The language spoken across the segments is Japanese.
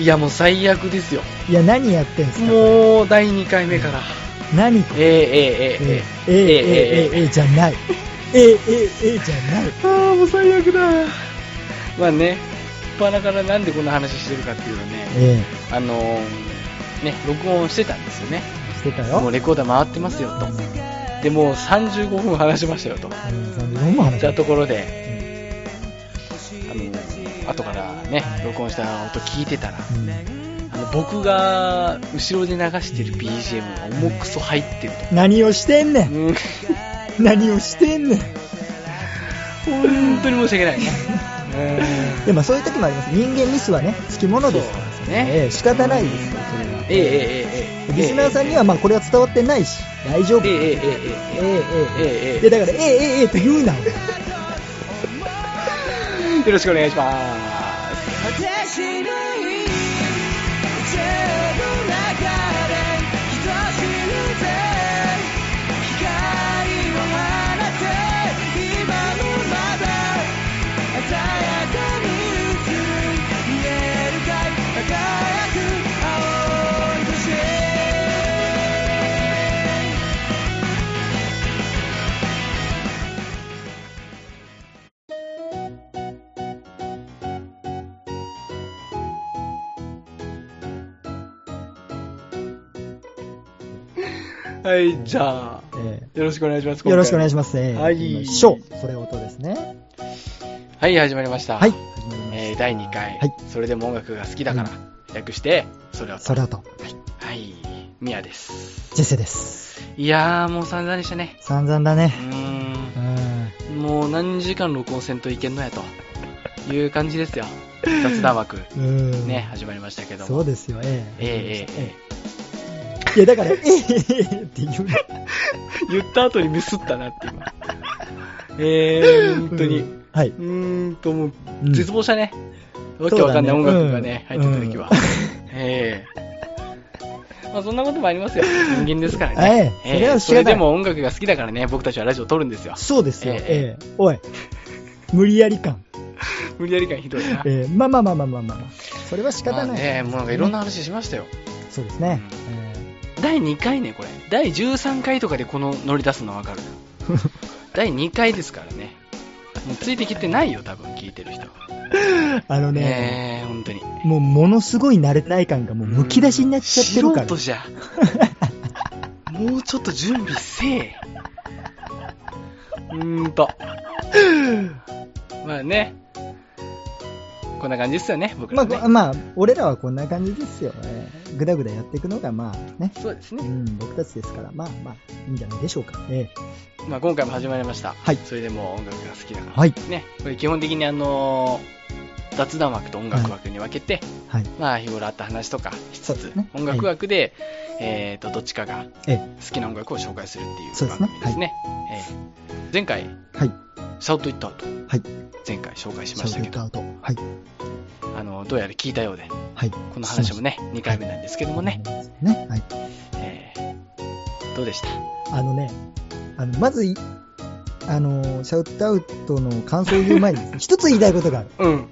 いや、もう最悪ですよ。いや、何やってんすかもう、第2回目から。何えー、えー、えー、ええー、ええええええじゃない。ええええじゃない。ああ、もう最悪だ。まあね、パナからなんでこんな話してるかっていうとね、えあのー、ね、録音してたんですよね。えしてたよ。もうレコーダー回ってますよと。で、もう35分話しましたよと。うん、35も話じゃあところで、あのー、後からね、録音した音聞いてたら、うんあの僕が後ろで流してる BGM が重くそ入ってる何をしてんねと。ん。うん、何をしてんねん。本当に申し訳ないね。うんでもそういう時もあります。人間ミスはね、つきものですから。そうですねええ仕方ないですよ、それは。ええええええリスナーさんにはまあこれは伝わってないし、大丈夫。ええええええええええええええ。で、だから、ええええええって言うな。よろしくお願いします。はい、じゃあ、えよろしくお願いします。えよろしくお願いしします。ええはい行きましょう。それ音ですね。はい、始まりました。はい。えー、す。第2回、はいそれでも音楽が好きだから、略して、それをと。それ音。はい、ミヤです。ジェセです。いやー、もう散々でしたね。散々だね。うーうん。ん、もう何時間録音せんといけんのやという感じですよ。雑談枠、うん。ね、始まりましたけども。そうですよ、ええ。えええええいや、だから、ええええって言う言った後にミスったなって今。えー、本当に。ううんはい。ーんと、もうう、ん絶望したね。わけわかんない音楽がね、うん入ってた時は。ええまあそんなこともありますよ。人間ですからえね。えそれは仕方ないそれでも音楽が好きだからね、僕たちはラジオを撮るんですよ。そうですよ、ええええ。おい。無理やり感。無理やり感ひどいな。ええ。まあまあまあまあまあまあ。それは仕方ない。まあね、もうなんかいろんな話しましたよ。そうですね。第2回ね、これ。第13回とかでこの乗り出すのわかる。第2回ですからね。もうついてきてないよ、多分聞いてる人は。ええあのね、ねえ、本当に。もうものすごい慣れない感がもうむき出しになっちゃってるから。素人じゃ。もうちょっと準備せえ。うーんと。まあね。こんな感じですよね、僕まらね。あ、まあ、俺らはこんな感じですよ。ええぐだぐだやっていくのが、まあね。そうですね。うん、僕たちですから、まあまあ、いいんじゃないでしょうか。ええまあ今回も始まりました。はいそれでもう音楽が好きだから。はい。ね。これ基本的にあの雑談枠と音楽枠に分けて、はい。まあ日頃あった話とかしつつ、ね音楽枠で、えっ、と、どっちかがええ好きな音楽を紹介するっていうそうですねすね。ええ前回、はい。 SHOUT IT OUT、はい。前回紹介しまシャしたけど、ウトアウト。はい。あの、どうやら聞いたようで、はい。この話もね、2回目なんですけどもね、ね。はい。えーどうでした？あのね、あの、まずい、あの、シャウトアウトの感想を言う前に、一つ言いたいことがある。うん。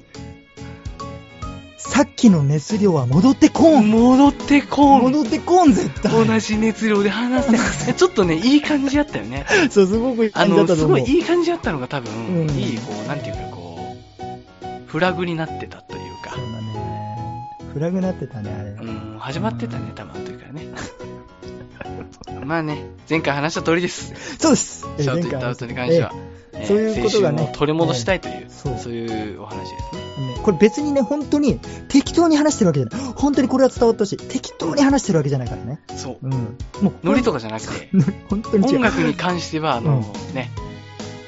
さっきの熱量は戻ってこん戻ってこん戻ってこん、絶対。同じ熱量で話せ。ちょっとね、いい感じやったよね。そう、すごくいいあ感じだっの、すたと思う。ごいいい感じやったのが多分、うんいい、こう、なんていうか、こう、フラグになってたというかそう、だね。フラグなってたね、あれ。うん、始まってたね、多分あの時からね。まあね、前回話した通りです。そうです。えシャウトイットアウトに関しては。えそういうことがね取り戻したいという、そうそういうお話ですね。これ別にね、本当に適当に話してるわけじゃない。本当にこれは伝わってほしい。適当に話してるわけじゃないからね。そう。うん。もう、ノリとかじゃなくて、本当に。音楽に関しては、あの、ね、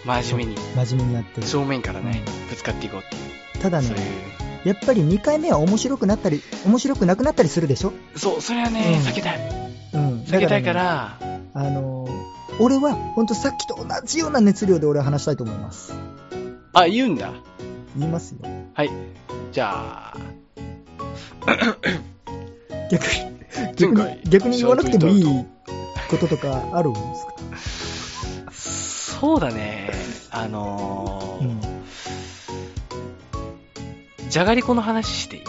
真面目に、真面目にやってる。正面からね、ぶつかっていこうっていう、ただねやっぱり2回目は面白くなったり、面白くなくなったりするでしょ？そう、それはね、うん避けたい。うん。避けたいから、あのー、俺は本当さっきと同じような熱量で俺は話したいと思います。あ、言うんだ。言いますよ。はい。じゃあ、逆に、逆に、逆に言わなくてもいいこととかある？んですかそうだね、あのーうん。じゃがりこの話していい？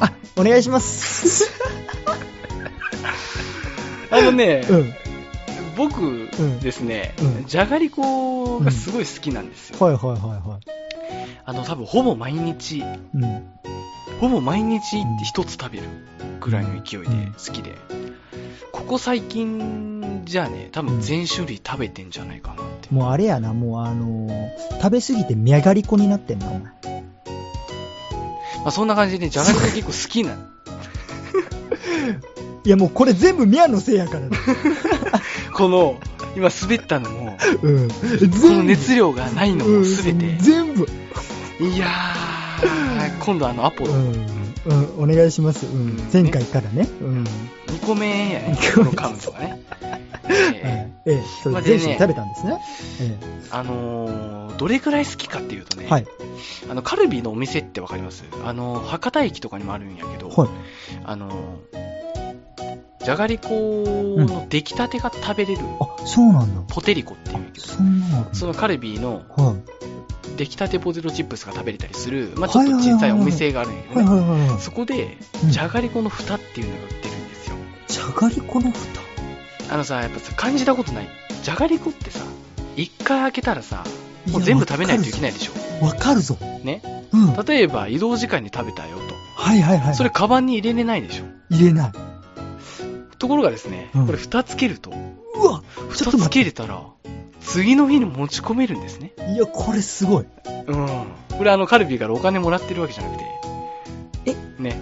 あ、お願いします。あのね、うん。僕んですね、うんじゃがりこがすごい好きなんですよ。はいはいはいはあの、多分ほぼ毎日、い。うん。ほぼ毎日一つ食べるぐらいの勢いでうん好きで、ここ最近じゃあね、多分全種類食べてんじゃないかなって。もうあれやな、もうあのー食べ過ぎてみやがりこになってんな、お前。まあそんな感じで、じゃがりこ結構好きな、いやもうこれ全部宮のせいやからね。この、今滑ったのも、うん。この熱量がないのもすべてうん、全部。いやー、今度あのアポロ、うん。うん、お願いします。うんうん。前回からね。うん。2個目やね、このカウントがね。え ええ、そまあでねれ全種食べたんですね。えーあのー、どれくらい好きかっていうとね、え。はい。あの、カルビーのお店ってわかります？あの、博多駅とかにもあるんやけど、はい。あの、じゃがりこの出来たてが食べれる、あ、そうなんだ。ポテリコっていうけど、そんなのあるそのカルビーのは出来たてポテトチップスが食べれたりする、まあちょっと小さいお店があるんやけい。はいど。そこで、うんじゃがりこの蓋っていうのが売ってるんですよ。じゃがりこの蓋？あのさ、やっぱさ、感じたことない。じゃがりこってさ、一回開けたらさ、もう全部食べないといけないでしょ。わかるぞ。ね？うん。はい例えば、移動時間に食べたよはいはい。と。それ、カバンに入れれないでしょ。入れない。ところがですね、うんこれ蓋つけると、うわちょっと蓋つけれたら、次の日に持ち込めるんですね。て。いや、これすごい。うん。これあの、カルビーからお金もらってるわけじゃなくて、え？ね。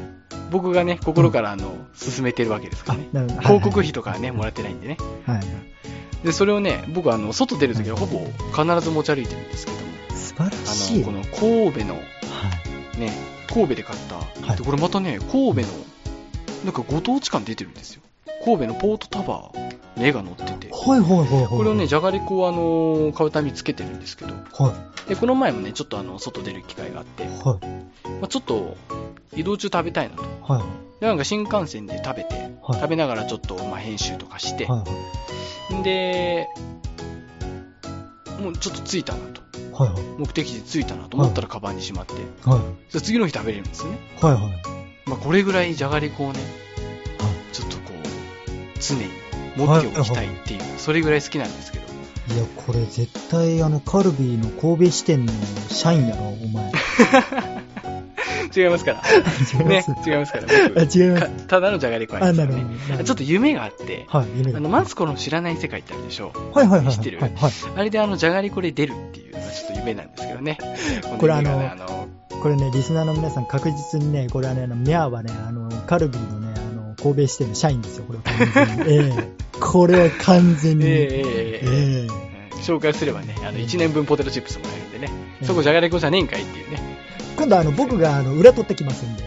僕がね、心からあの、進めてるわけですからね。なるほど広告費とかはね、もらってないんでね。はいはい。で、それをね、僕はあの、外出るときはほぼ必ず持ち歩いてるんですけども、素晴らあしい。の、この神戸の、はい。ね、神戸で買った、はいでこれまたね、神戸の、なんかご当地感出てるんですよ。神戸のポートタワーの絵が載ってて、はいはいはいはい。これをね、、じゃがりこをあの、買うたびつけてるんですけど、はで、この前もね、ちょっとあの、外出る機会があって、い。はい。まあ、ちょっと、移動中食べたいなと。はい。で、なんか新幹線で食べて、はい食べながらちょっと、まあ、編集とかして、はい。んで、もうちょっと着いたなと。はいはい。目的地着いたなと思ったらカバンにしまって、はい。そ次の日食べれるんですよね。はいはい。まあ、これぐらいじゃがりこをね、常に持っておきたいっていう、それぐらい好きなんですけど。いや、これ絶対あの、カルビーの神戸支店の社員やろ、お前。違いますから。違いねます。、違いますから。違いますか。ただのじゃがりこあ、なんですよね。ちょっと夢があって、はい、夢があの、マツコの知らない世界ってあるでしょはいはいはいはい。知ってる？はいはい。あれであの、じゃがりこで出るっていうのがちょっと夢なんですけどね。これあのこれね、リスナーの皆さん確実にね、これはね、あの、ミャーはね、あの、カルビーのね、神米してる社員ですよ、これは。完全に。ええ。これは完全に。えええ紹介すればね、あの1年分ポテトチップスもらえるんでね、そこじゃがりこじゃねえんかいっていうね。今度あの僕があの裏取ってきますんで。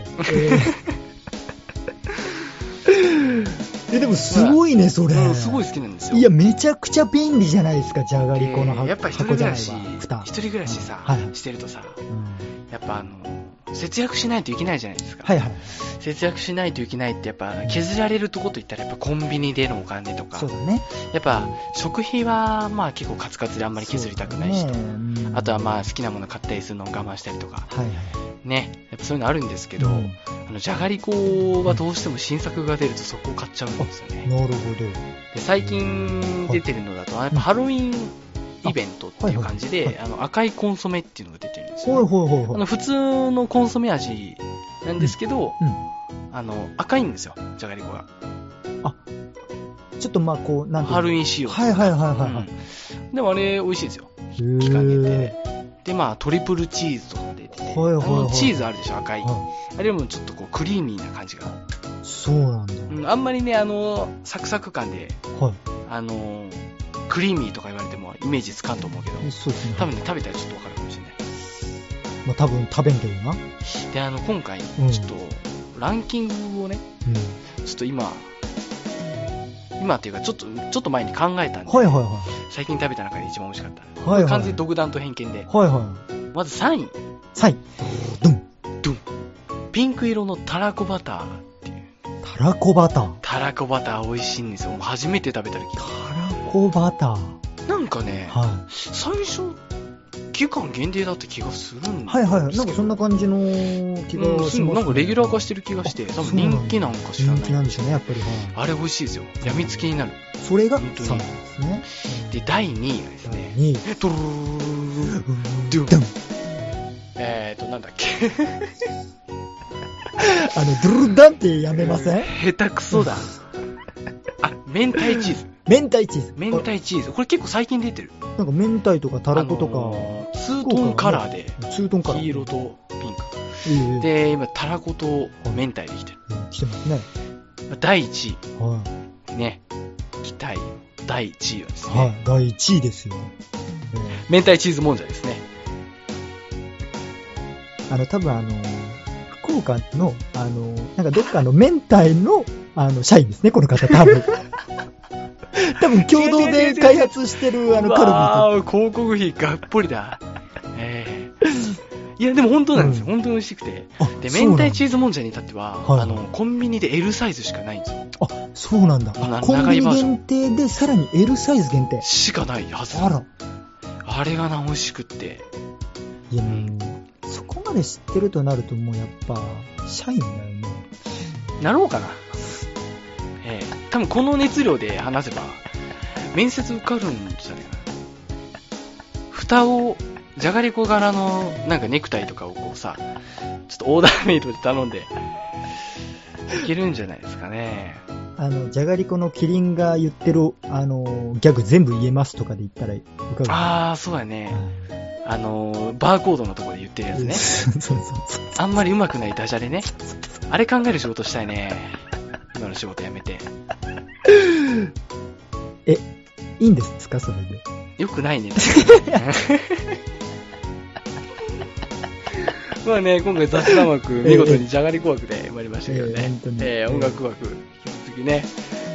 えでもすごいね、それ、すごい好きなんですよ。いやめちゃくちゃ便利じゃないですかじゃがりこの箱,、じゃ、やっぱ一人暮らし一人暮らしさ、してるとさ、やっぱあの節約しないといけないじゃないですか。はいはい。節約しないといけないってやっぱ削られるとこといったらやっぱコンビニでのお金とかそう、だね。やっぱ食費はまあ結構カツカツであんまり削りたくないしと、ねうんあとはまあ好きなもの買ったりするのを我慢したりとか、はいはい。ね、やっぱそういうのあるんですけど、うんあの、じゃがりこはどうしても新作が出るとそこを買っちゃうんですよね。なるほど。で最近出てるのだと、やっぱハロウィンイベントっていう感じはいはいで、あの、赤いコンソメっていうのが出てるんですよ、ね。ほいほいほい。あの、普通のコンソメ味なんですけど、うん。あの、赤いんですよ、じゃがりこが。ちょっとまあこう、なんていうの？ハロウィン仕様。はいはいはいはいはい。うんでもあれ、美味しいですよ。へー期間限定で。で、まあ、トリプルチーズとかも出てて、はいはいはいチーズあるでしょ、赤い。はあれもちょっとこう、クリーミーな感じが。いそうなんだ。うんあんまりね、あの、サクサク感で、はい。あの、クリーミーとか言われイメージつかんと思うけど、そうですね。多分ね、食べたらちょっとわかるかもしれない。まあ多分食べんけどな。で、あの、今回、うんちょっと、ランキングをね、うん。ちょっと今、今っていうか、ちょっと、ちょっと前に考えたんで、はいはいは最近食べた中で一番美味しかった。い。はいはい。完全に独断と偏見で。はいはい。まず3位、サイ。ドン。ドゥン。ピンク色のたらこバターっていう。たらこバター。たらこバター美味しいんですよ。もう初めて食べた時。たらこバター。なんかね、は最初、期間限定だった気がするん。はいはいはい。なんかそんな感じの気がうん、します、なんかレギュラー化してる気がして、多分人気なんか知らない。人気なんでしょうね、やっぱり。はいあれ美味しいですよ。やみつきになる。それが本当にですね。で、第2位がですね、に、ドルードゥンドゥンえーと、なんだっけ。あの、ドゥルダンってやめません下手くそだ。あ、明太チーズ。明太チーズ。明太チーズ。これ結構最近出てる。なんか明太とかたらことあのか、ーツートンカラーで、ツートンカラー。黄色とピンク。ええで、今、たらこと明太できてる。ええ来てますね。まあ第1は位、ね、期待、第1位はですい。ね、はい。第1位ですよ。え明太チーズもんじゃですね。えあの、多分あの、福岡の、あの、なんかどっかの明太の、あの、社員ですね、この方、多分。多分共同で開発してる、あの、カルビーとわー広告費がっぽりだ。ええいや、でも本当なんですよ。うん本当に美味しくて。あで、明太チーズもんじゃに至っては、はいあの、コンビニで L サイズしかないんですよ。あ、そうなんだ。なコンビニ限定で、さらに L サイズ限定。しかないはず。あら。あれがな、美味しくって。いや、もう、そこまで知ってるとなると、もうやっぱ、社員だよね。なろうかな。ええ多分この熱量で話せば、面接受かるんじゃないかな。蓋を、じゃがりこ柄の、なんかネクタイとかをこうさ、ちょっとオーダーメイドで頼んで、いけるんじゃないですかね。あの、じゃがりこのキリンが言ってる、あの、ギャグ全部言えますとかで言ったら、いかがあー、そうやね。あのー、バーコードのところで言ってるやつね。そうそうそう。あんまり上手くないダジャレね。あれ考える仕事したいね。今の仕事やめて。え、いいんですかそれで？よくないね。まあね、今回雑談枠、見事にじゃがりこ枠で参りましたけどええねえー音楽枠、引き続きね。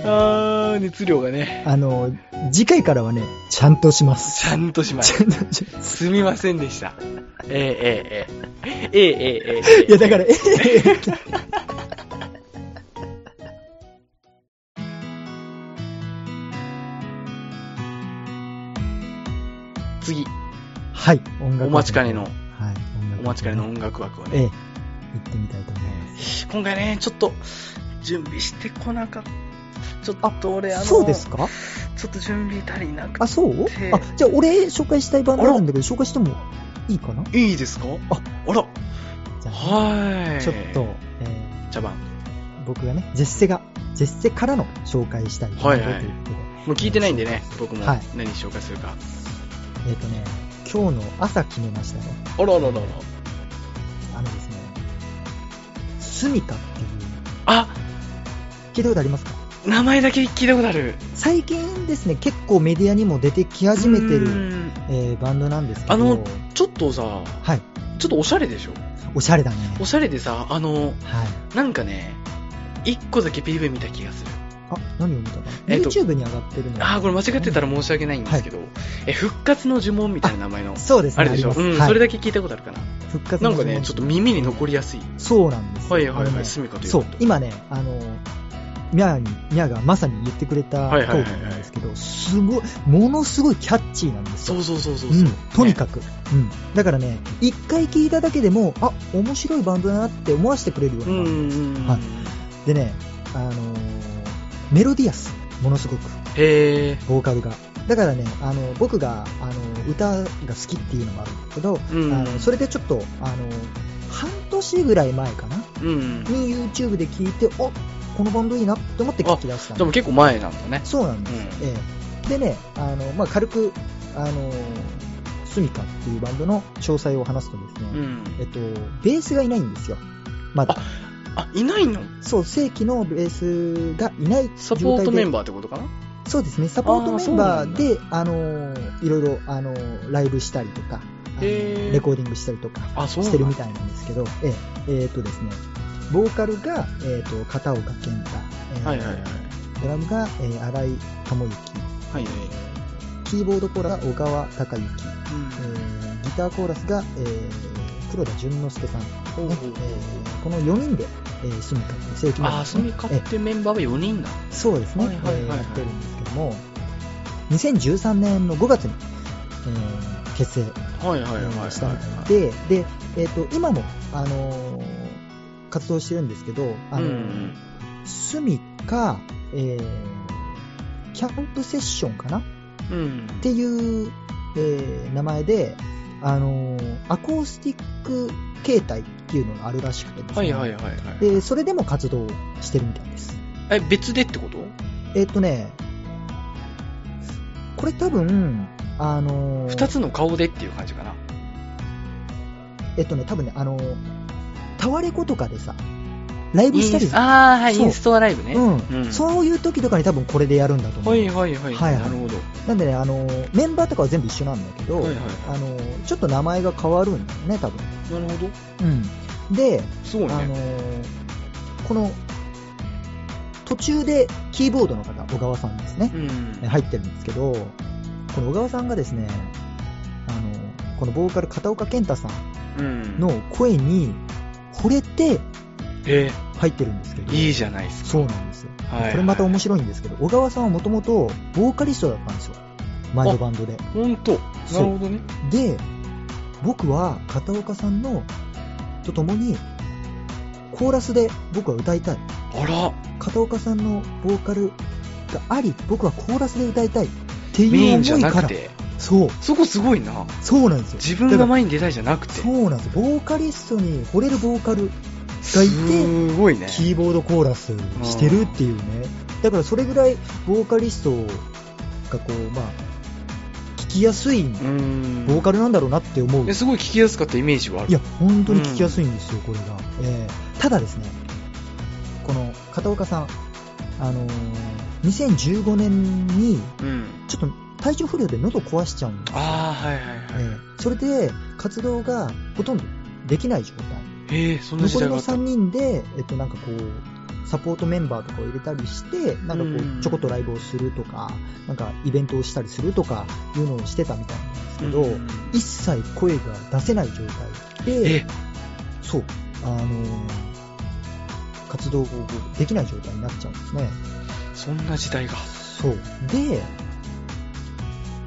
あー、熱量がね、あの、次回からはね、ちゃんとします。ちゃんとしまちす。ゃんとします。すみませんでした。えー、えー、えー、えー、えー、えー、えーいや、だから、え次、はい、音楽。お待ちかねの、はい、音楽。お待ちかねの音楽枠をええ、ね。行ってみたいと思います。今回ね、ちょっと、準備してこなかった。ちょっと俺、あの、そうですか？ちょっと準備足りなくて。あ、そう？てあ、じゃあ俺紹介したいバンドあるんだけど、紹介してもいいかな？いいですか？ああら、じゃあ、はーい。ちょっと、え茶番。ー僕がね、ジェッセが、ジェッセからの紹介したいバンドとはいはいいうことで、もう聞いてないんでね、僕もはい何紹介するか。えっ、とね、今日の朝決めましたね。あらららら。あのですね、スミカっていう、あ、聞いたことありますか？名前だけ聞いたことある。最近ですね、結構メディアにも出てき始めてうる、えーバンドなんですけど、あの、ちょっとさ、はい、ちょっとおしゃれでしょ？おしゃれだね。おしゃれでさ、あの、はい。なんかね、一個だけ PV 見た気がする。あ、何を見たかな、えっと ?YouTube に上がってるの？あー、これ間違ってたら申し訳ないんですけど、え、復活の呪文みたいな名前の。そうですね。あれでしょ？うん、はいそれだけ聞いたことあるかな。復活のなんかね、ちょっと耳に残りやすい。そうなんですよ。はいはいはい、あのねスミカというそう、今ね、あの、ミャーに、ミャーがまさに言ってくれた通りはいはいはいはいなんですけど、すごい、ものすごいキャッチーなんですよ。そうそうそうそううん、とにかく。く、うん。だからね、一回聞いただけでも、あ、面白いバンドだなって思わせてくれるよううなバンドん。うんはいでね、あのーメロディアス、ものすごく、へボーカルが。だからね、あの、僕が、あの、歌が好きっていうのもあるんだけど、うんあの、それでちょっと、あの、半年ぐらい前かな？ーうん。に YouTube で聞いて、おこのバンドいいなって思って聞き出したんでも結構前なんだね。そうなんです。うんええでね、あの、まあ、軽く、あの、スミカっていうバンドの詳細を話すとですね、うん。えっと、ベースがいないんですよ。まだ。あ、いないの？そう、正規のベースがいないサポートメンババーってことかな？ー。そうですね、サポートメンバーで、あの、いろいろ、あの、ライブしたりとか、レコーディングしたりとかしてるみたいなんですけど、えええーっとですね、ボーカルが、えーっと、片岡健太、えーはいはいはい。ドラムが、えー新井智之、はいはい。キーボードコーラが小川隆之、えうん。ーギターコーラスが、えー黒田純之介さん、えーこの4人で、えー、スミカって正規あー、スミカってメンバーは4人だ。そうですね、はいはいはいやってるんですけども、2013年の5月に、えー結成。したみたいで、で、えっ、と、今も、あのー活動してるんですけど、あのーうんスミか、えーキャンプセッションかな？っうん。うん。ていう、えー名前で、あのーアコースティック形態っていうのがあるらしくてですね。はいはいはいはい。で、それでも活動してるみたいです。え、別でってこと？えっ、とね、これ多分、あのー二つの顔でっていう感じかな。えっとね、多分ね、あのータワレコとかでさ、ライブしたりああ、はい、インストアライブね。うん、うんそういう時とかに多分これでやるんだと思う。はいはいはい。はいはいなるほど。なんでね、あのーメンバーとかは全部一緒なんだけど、はいはいあのーちょっと名前が変わるんだよね、多分。なるほど。うん。で、すごいあのこの、途中でキーボードの方、小川さんですねう、ん。入ってるんですけど、この小川さんがですね、あのーこのボーカル片岡健太さんうん。の声に惚れてえ入ってるんですけど、ー、いいじゃないですか。そうなんですよ。はいはいこれまた面白いんですけど、小川さんはもともとボーカリストだったんですよ。前のバンドで。ほんと。なるほどね。で、僕は片岡さんのと共にコーラスで僕は歌いたい。あら、片岡さんのボーカルがあり、僕はコーラスで歌いたいっていう思いから。そう、そこすごいな。そうなんですよ。自分が前に出たいじゃなくて？らそうなんですよ。ボーカリストに惚れるボーカルがいて、すごいね。キーボードコーラスしてるっていうね。だからそれぐらいボーカリストがこう、まあ、聞きやすいボうん。ーカルなんだろうなって思う。えすごい聞きやすかったイメージはある。いや、本当に聞きやすいんですよ、これが。えーただですね、この片岡さん、あのー2015年に、うん。ちょっと体調不良で喉壊しちゃうんですよ。ああ、はいはいはい。えーそれで、活動がほとんどできない状態。えー、そんな時残りの代があった3人で、えっと、なんかこう、サポートメンバーとかを入れたりして、なんかこうちょこっとライブをするとか、なんかイベントをしたりするとか、いうのをしてたみたいなんですけど、うん一切声が出せない状態で、え、そう、あのー活動できない状態になっちゃうんですね。そんな時代が。そう。で、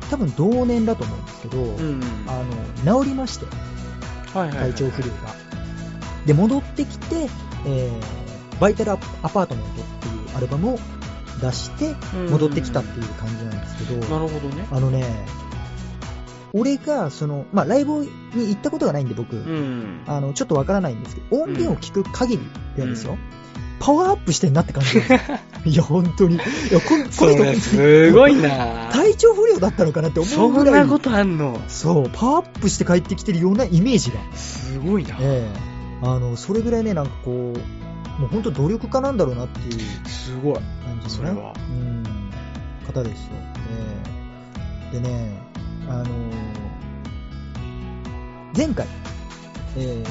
多分同年だと思うんですけど、うん。あの、治りまして、はいはいはい。体調不良が。で、戻ってきて、えー、バイタルアパートメントっていうアルバムを出して、うん戻ってきたっていう感じなんですけど、なるほどね。あのね、俺が、その、まあ、ライブに行ったことがないんで僕、うん。あの、ちょっとわからないんですけど、音源を聞く限りではですよ、パワーアップしてんなって感じなんですよ。いや、本当に。いや、ここの人、すごいな体調不良だったのかなって思そうんぐらい。なことあんの？そう、パワーアップして帰ってきてるようなイメージが。すごいな。ええあの、それぐらいね、なんかこう、もう本当努力家なんだろうなっていうすごい。感じのね、それはうん、方ですよ。ええでね、あのー前回、えー、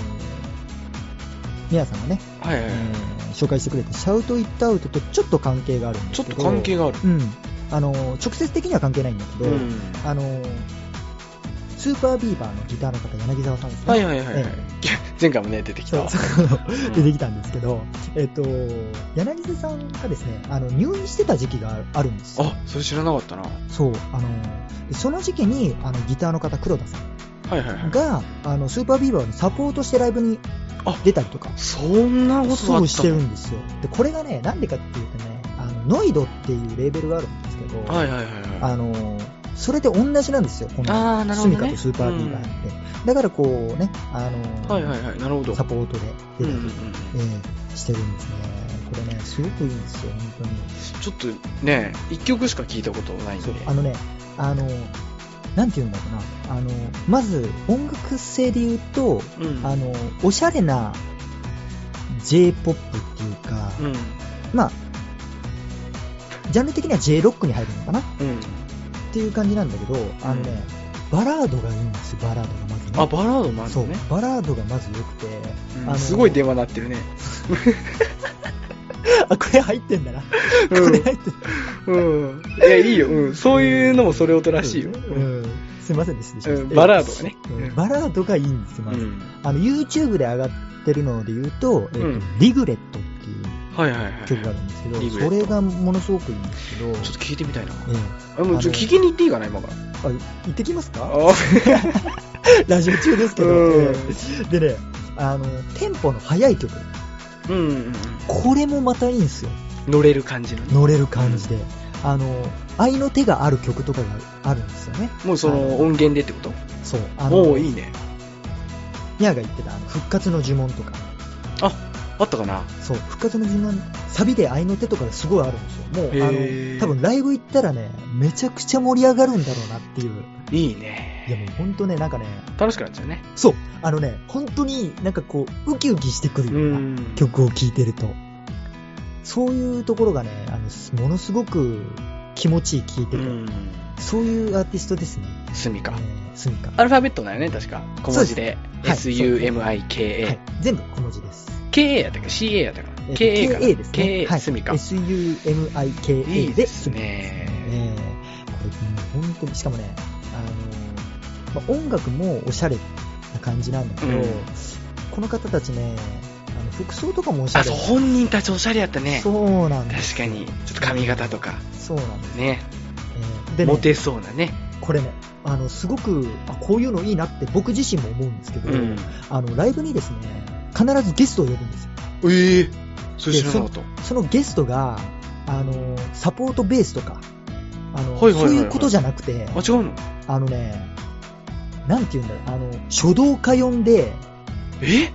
宮さんがね、はいはいはい。えー紹介してくれて、シャウト・イット・アウトとちょっと関係があるんでちょっと関係がある。うん。あのー、直接的には関係ないんだけど、うん。あのー、スーパービーバーのギターの方、柳沢さんですね。はいはいはいはいえ。前回もね、出てきた出てきたんですけど、えっと、柳瀬さんがですね、あの、入院してた時期があるんですよ。あ、それ知らなかったな。はそう、あの、でその時期に、あの、ギターの方、黒田さいはいはいん。が、あの、スーパービーバーにサポートしてライブにあ出たりとか、そんなことあったそうしてるんですよ。で、これがね、なんでかっていうとね、あの、ノイドっていうレーベルがあるんですけど、はいはいはいはい。あの、それで同じなんですよ、この、ねスミカとスーパービーバーって。だからこうね、あの、はいはいはい。なるほど。サポートで出たりうんうんうん、ええしてるんですね。これね、すごくいいんですよ、本当に。ちょっとね、一曲しか聞いたことないんで。あのね、あの、なんて言うんだろうな、あの、まず音楽性で言うと、うん。あの、おしゃれな J-POP っていうか、うん。まあ、ジャンル的には J-ROCK に入るのかなっうん。ていう感じなんだけど、あのね、バラードがいいんですよ、バラードがまずね。あ、バラードまずそうね。、バラードがまず良くて、うんあのすごい電話鳴ってるね。あ、これ入ってんだな。こうんれ入って。うん。いや、いいよ。うん。そういうのもそれ音らしいよ。うん。すいませんでした。うんバラードがねうんうんバラードがいいんですよ、まず。うん。あの、YouTube で上がってるので言うと、えっとうんリグレットっていうはいはいはい。曲があるんですけど、それがものすごくいいんですけど、ちょっと聞いてみたいな。えあ、もうちょっと聞きに行っていいかな、今から。えあ、行ってきますか？あ ラジオ中ですけど、うんでね、あの、テンポの速い曲、うんうんうん。これもまたいいんですよ。乗れる感じのね。乗れる感じで。あの、愛の手がある曲とかがあるんですよね。もうそのはい音源でってこと？そう。あの、おおいいね。ニャが言ってた、あの、復活の呪文とか。あ、あったかな？そう、復活の呪文、サビで愛の手とかがすごいあるんですよ。もう、あの、多分ライブ行ったらね、めちゃくちゃ盛り上がるんだろうなっていう。いいいやね。もう本当ね、なんかね、楽しくなっちゃうね。そう、あのね、本当になんかこう、ウキウキしてくるような曲を聴いてると。そういうところがね、あの、ものすごく気持ちいい聴いてて、うん。そういうアーティストですね。スミカ。えースミカ。アルファベットだよね、確か。小文字で。そうです S-U-M-I-K-A、はい、全部小文字です。KA やったか ?CA やったか ?KA かな？KA ですね。KA、はい、スミカ。S-U-M-I-K-A でですスミカね。えーこれ本当に、しかもね、あのーまあ、音楽もおしゃれな感じなんだけど、うんこの方たちね、あの服装とかもおしゃあ、れ。そう、本人たちおしゃれやったね。そうなんです。確かに。ちょっと髪型とか。そうなんです。ね。えーでねモテそうなね。これね、あの、すごく、あ、こういうのいいなって僕自身も思うんですけど、うん。あの、ライブにですね、必ずゲストを呼ぶんですよ。ええそれ知らなかった。そのゲストが、あの、サポートベースとか、あの、はいはいはいはいそういうことじゃなくて、あ、違うの？あのね、なんて言うんだろう、あの、書道家呼んで、え？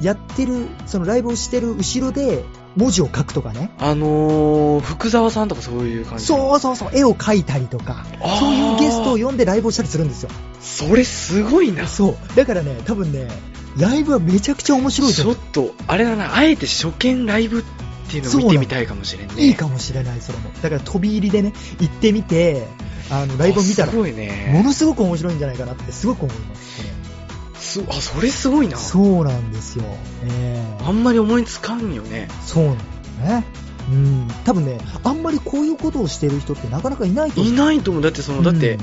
やってる、そのライブをしてる後ろで文字を書くとかね。あのー、福沢さんとかそういう感じ。そうそうそう、絵を描いたりとか、そういうゲストを呼んでライブをしたりするんですよ。それすごいな。そう。だからね、多分ね、ライブはめちゃくちゃ面白いとちょ。っと、あれだな、あえて初見ライブっていうのを見てみたいかもしれんね。いいかもしれない、それも。だから飛び入りでね、行ってみて、あの、ライブを見たらあす、ごいね。ものすごく面白いんじゃないかなってすごく思います、こすあ、それすごいなれ。。そうなんですよ。ええあんまり思いつかんよね。そうなんですね。うん。多分ね、あんまりこういうことをしてる人ってなかなかいないと思う。いないと思う。だってその、だって、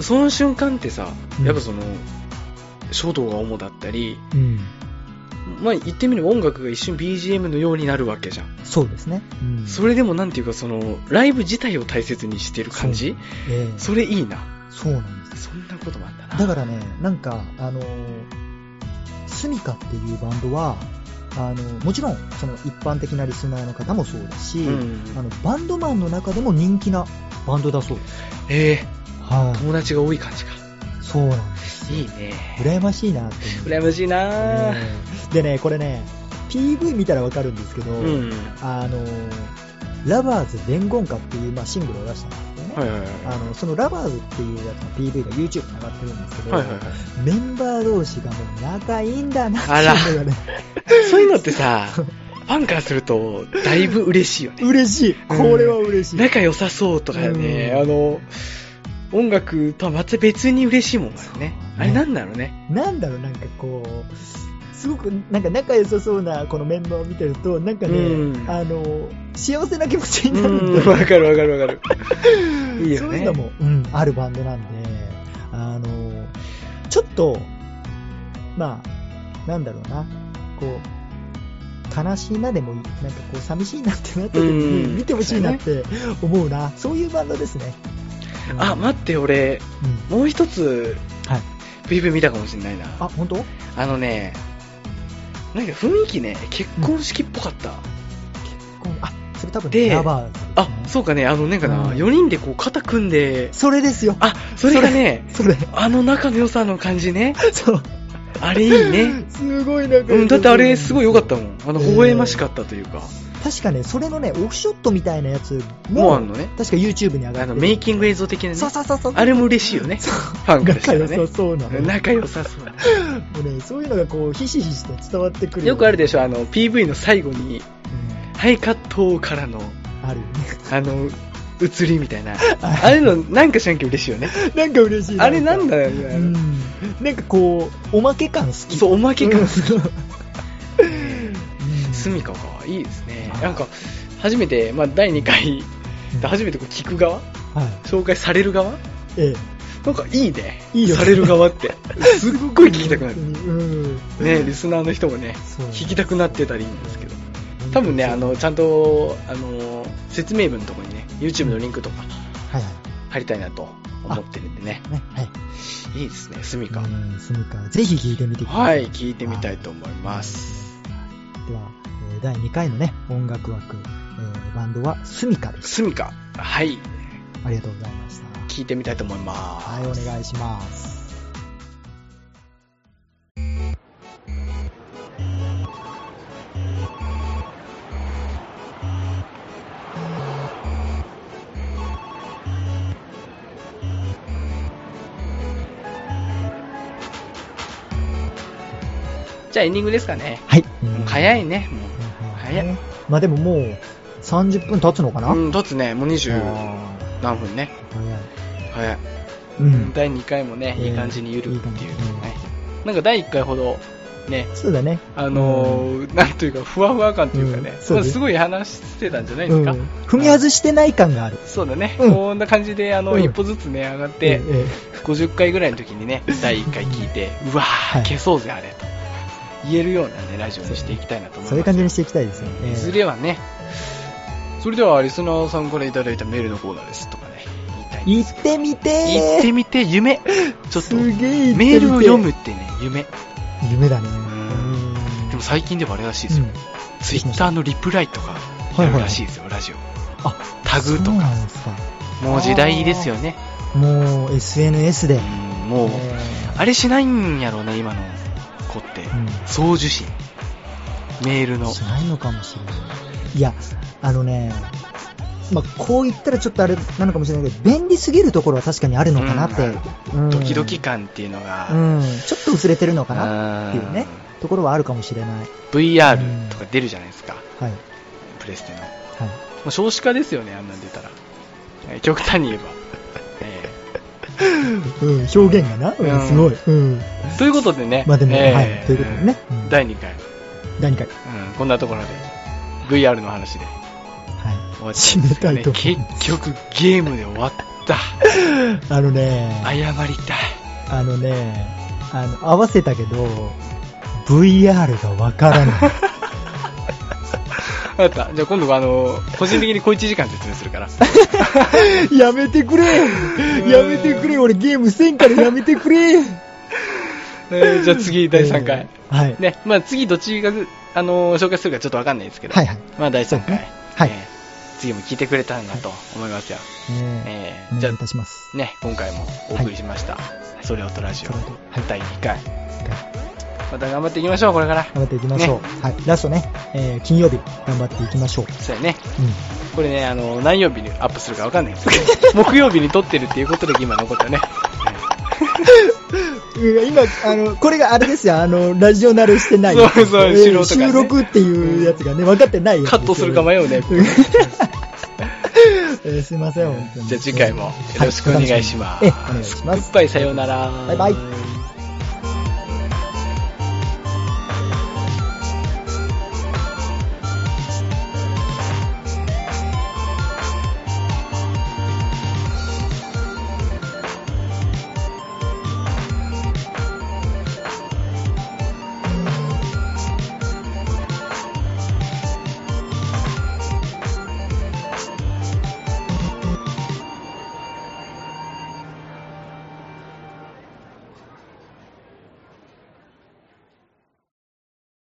その瞬間ってさ、うんやっぱその、書道が主だったり、うん、うん。まあ言ってみれば音楽が一瞬 BGM のようになるわけじゃん。そうですね。うん。それでもなんていうかその、ライブ自体を大切にしてる感じ？ええそれいいな。そうなんです。そんなこともあんだな。だからね、なんか、あのー、スミカっていうバンドは、あの、もちろん、その一般的なリスナーの方もそうだし、うんあの、バンドマンの中でも人気なバンドだそうです。ええはい、友達が多い感じか。そうなんです。いいね。羨ましいなって。羨ましいなでね、これね、PV 見たらわかるんですけど、うん。あの、 Lovers 伝言歌っていう、まあ、シングルを出したんですよね。はいはいはい。あの、その Lovers っていうやつの PV が YouTube に上がってるんですけど、はいはいはい。メンバー同士がもう仲いいんだなっていうのがね、そういうのってさ、ファンからすると、だいぶ嬉しいよね。嬉しい。これは嬉しい。仲良さそうとかね、うんあの、音楽とはまた別に嬉しいもんだよね。あれなんだろうね。なんだろう、なんかこう、すごくなんか仲良さそうなこのメンバーを見てると、なんかね、うん。あの、幸せな気持ちうになるんん、だよわかるわかるわかる。いいよね。そういうのも、うん、あるバンドなんで、あの、ちょっと、まあ、なんだろうな、こう、悲しいなでもいい、なんかこう、寂しいなってなった時にうん。見てほしいなって思うな、そういうバンドですね。あ、待って、俺、うん、もう一つ、はい。PV 見たかもしれないな。あ、本当？あのね、なんか雰囲気ね、結婚式っぽかった。こうあ、それ多分、でね、あ、そうかね、あの、なんかな、うん4人でこう肩組んで、それですよ。あ、それがね、それ。あの仲の良さの感じね。そう。あれいいね。すごいなんか、うん、だってあれすごい良かったもん。あの、えー微笑ましかったというか。確かね、それのね、オフショットみたいなやつもうも、あんのね。確か YouTube に上がってるあの、メイキング映像的なね。そうそうそうそう。あれも嬉しいよね。そうファンからしたらね仲良さそうなの。仲良さそう。もうね、そういうのがこう、ひしひしと伝わってくる。よくあるでしょ、あの、PV の最後に、うんハイカットからの、あるよね。あの、映りみたいな。あれの、なんかしなきゃ嬉しいよね。なんか嬉しい。あれなんだよ。よね。うん。なんかこう、おまけ感好き。そう、おまけ感。うんスミカか。いいですねは。いなんか、初めて、まあ、第2回、うん初めてこう聞く側は紹介される側？い。ええ。なんかいいね。いいよねされる側って。すっごい聞きたくなる。うん。ね、リスナーの人もね聞きたくなってたらいいんですけど。多分ね、あの、ちゃんと、あの、説明文のところにね、YouTube のリンクとかはいはい。貼りたいなと思ってるんでね。ね、はい。いいですね、スミカ。うん、スミカ。ぜひ聞いてみてくださ。はいい、聞いてみたいと思います。第2回のね、音楽枠、えーバンドはスミカです。スミカ。はい、ありがとうございました。聞いてみたいと思います。はい、お願いします。じゃあエンディングですかね。はい。早いね、も早いまあでももう、30分経つのかな、う。うん、とつね、もう20あ何分ね。ー早い。うん。第2回もね、うんいい感じにゆるっていう。なんか第1回ほど、ね、そうだね。あのーなんというか、ふわふわ感というかね、うんそうすごい話してたんじゃないですか？うん。踏み外してない感がある。そうだね、うんこんな感じで、あの、うん一歩ずつね、上がって、え50回ぐらいの時にね、第1回聞いて、うわー、はい消そうぜ、あれと。言えるようなね、ラジオにしていきたいなと思います。えそういう感じにしていきたいですよね。いずれはね、それではリスナーさんからいただいたメールのコーナーですとかね、言ってみてー言ってみて、夢。ちょっと、すげえ言ってみてメールを読むってね、夢。夢だね。んでも最近ではあれらしいですよ。うんツイッターのリプライとか、はいはいやるらしいですよ、ラジオ。あ、タグとか。もう時代ですよね。もう SNS で。うんもう、えあれしないんやろうね、今の送受信。メールのうん。し。ないのかもしれない。いや、あのね、まあ、こう言ったらちょっとあれなのかもしれないけど、便利すぎるところは確かにあるのかなって。うんドキドキ感っていうのが、うん、ちょっと薄れてるのかなっていうねうん、ところはあるかもしれない。VR とか出るじゃないですか、はい。プレステの。もはい。う少子化ですよね、あんなん出たら。えー極端に言えば。えうん、表現がな、うんうんすごい。うん。ーということでね、まあでも、えーはい。ということでね。うん第2回、第2回。うん、こんなところで VR の話では終わっちゃめたいと思います結局ゲームで終わった。い。あのね、謝りたい。あのね、あの、合わせたけど、VR がわからない。わかった。じゃあ今度あの、個人的に小1時間説明するから。やめてくれやめてくれ俺ゲームせんからやめてくれ えーじゃあ次、第3回。えーはい。ね、まあ次どっちが、あのー紹介するかちょっとわかんないですけど。はいはい。まあ第3回。ねはいえー次も聞いてくれたらなと思いますよ。ねおえーじゃ願いいたします。あ、ね、今回もお送りしました。それをとラジオ、はい第2回。はいまた頑張っていきましょう、これから。頑張っていきましょう。はい。ラストね、えー金曜日、頑張っていきましょう。そうやね。うん。これね、あの、何曜日にアップするかわかんないんですけど、木曜日に撮ってるっていうことで今残ったね。今、あの、これがあれですよ、あの、ラジオ慣れしてない。そうそうね収録っていうやつがね、分かってないやつカットするか迷うね。うん えーすいません、本当に。じゃあ次回もよろしくお願いします。はいお願いしますグッバイさようなら。バイバイ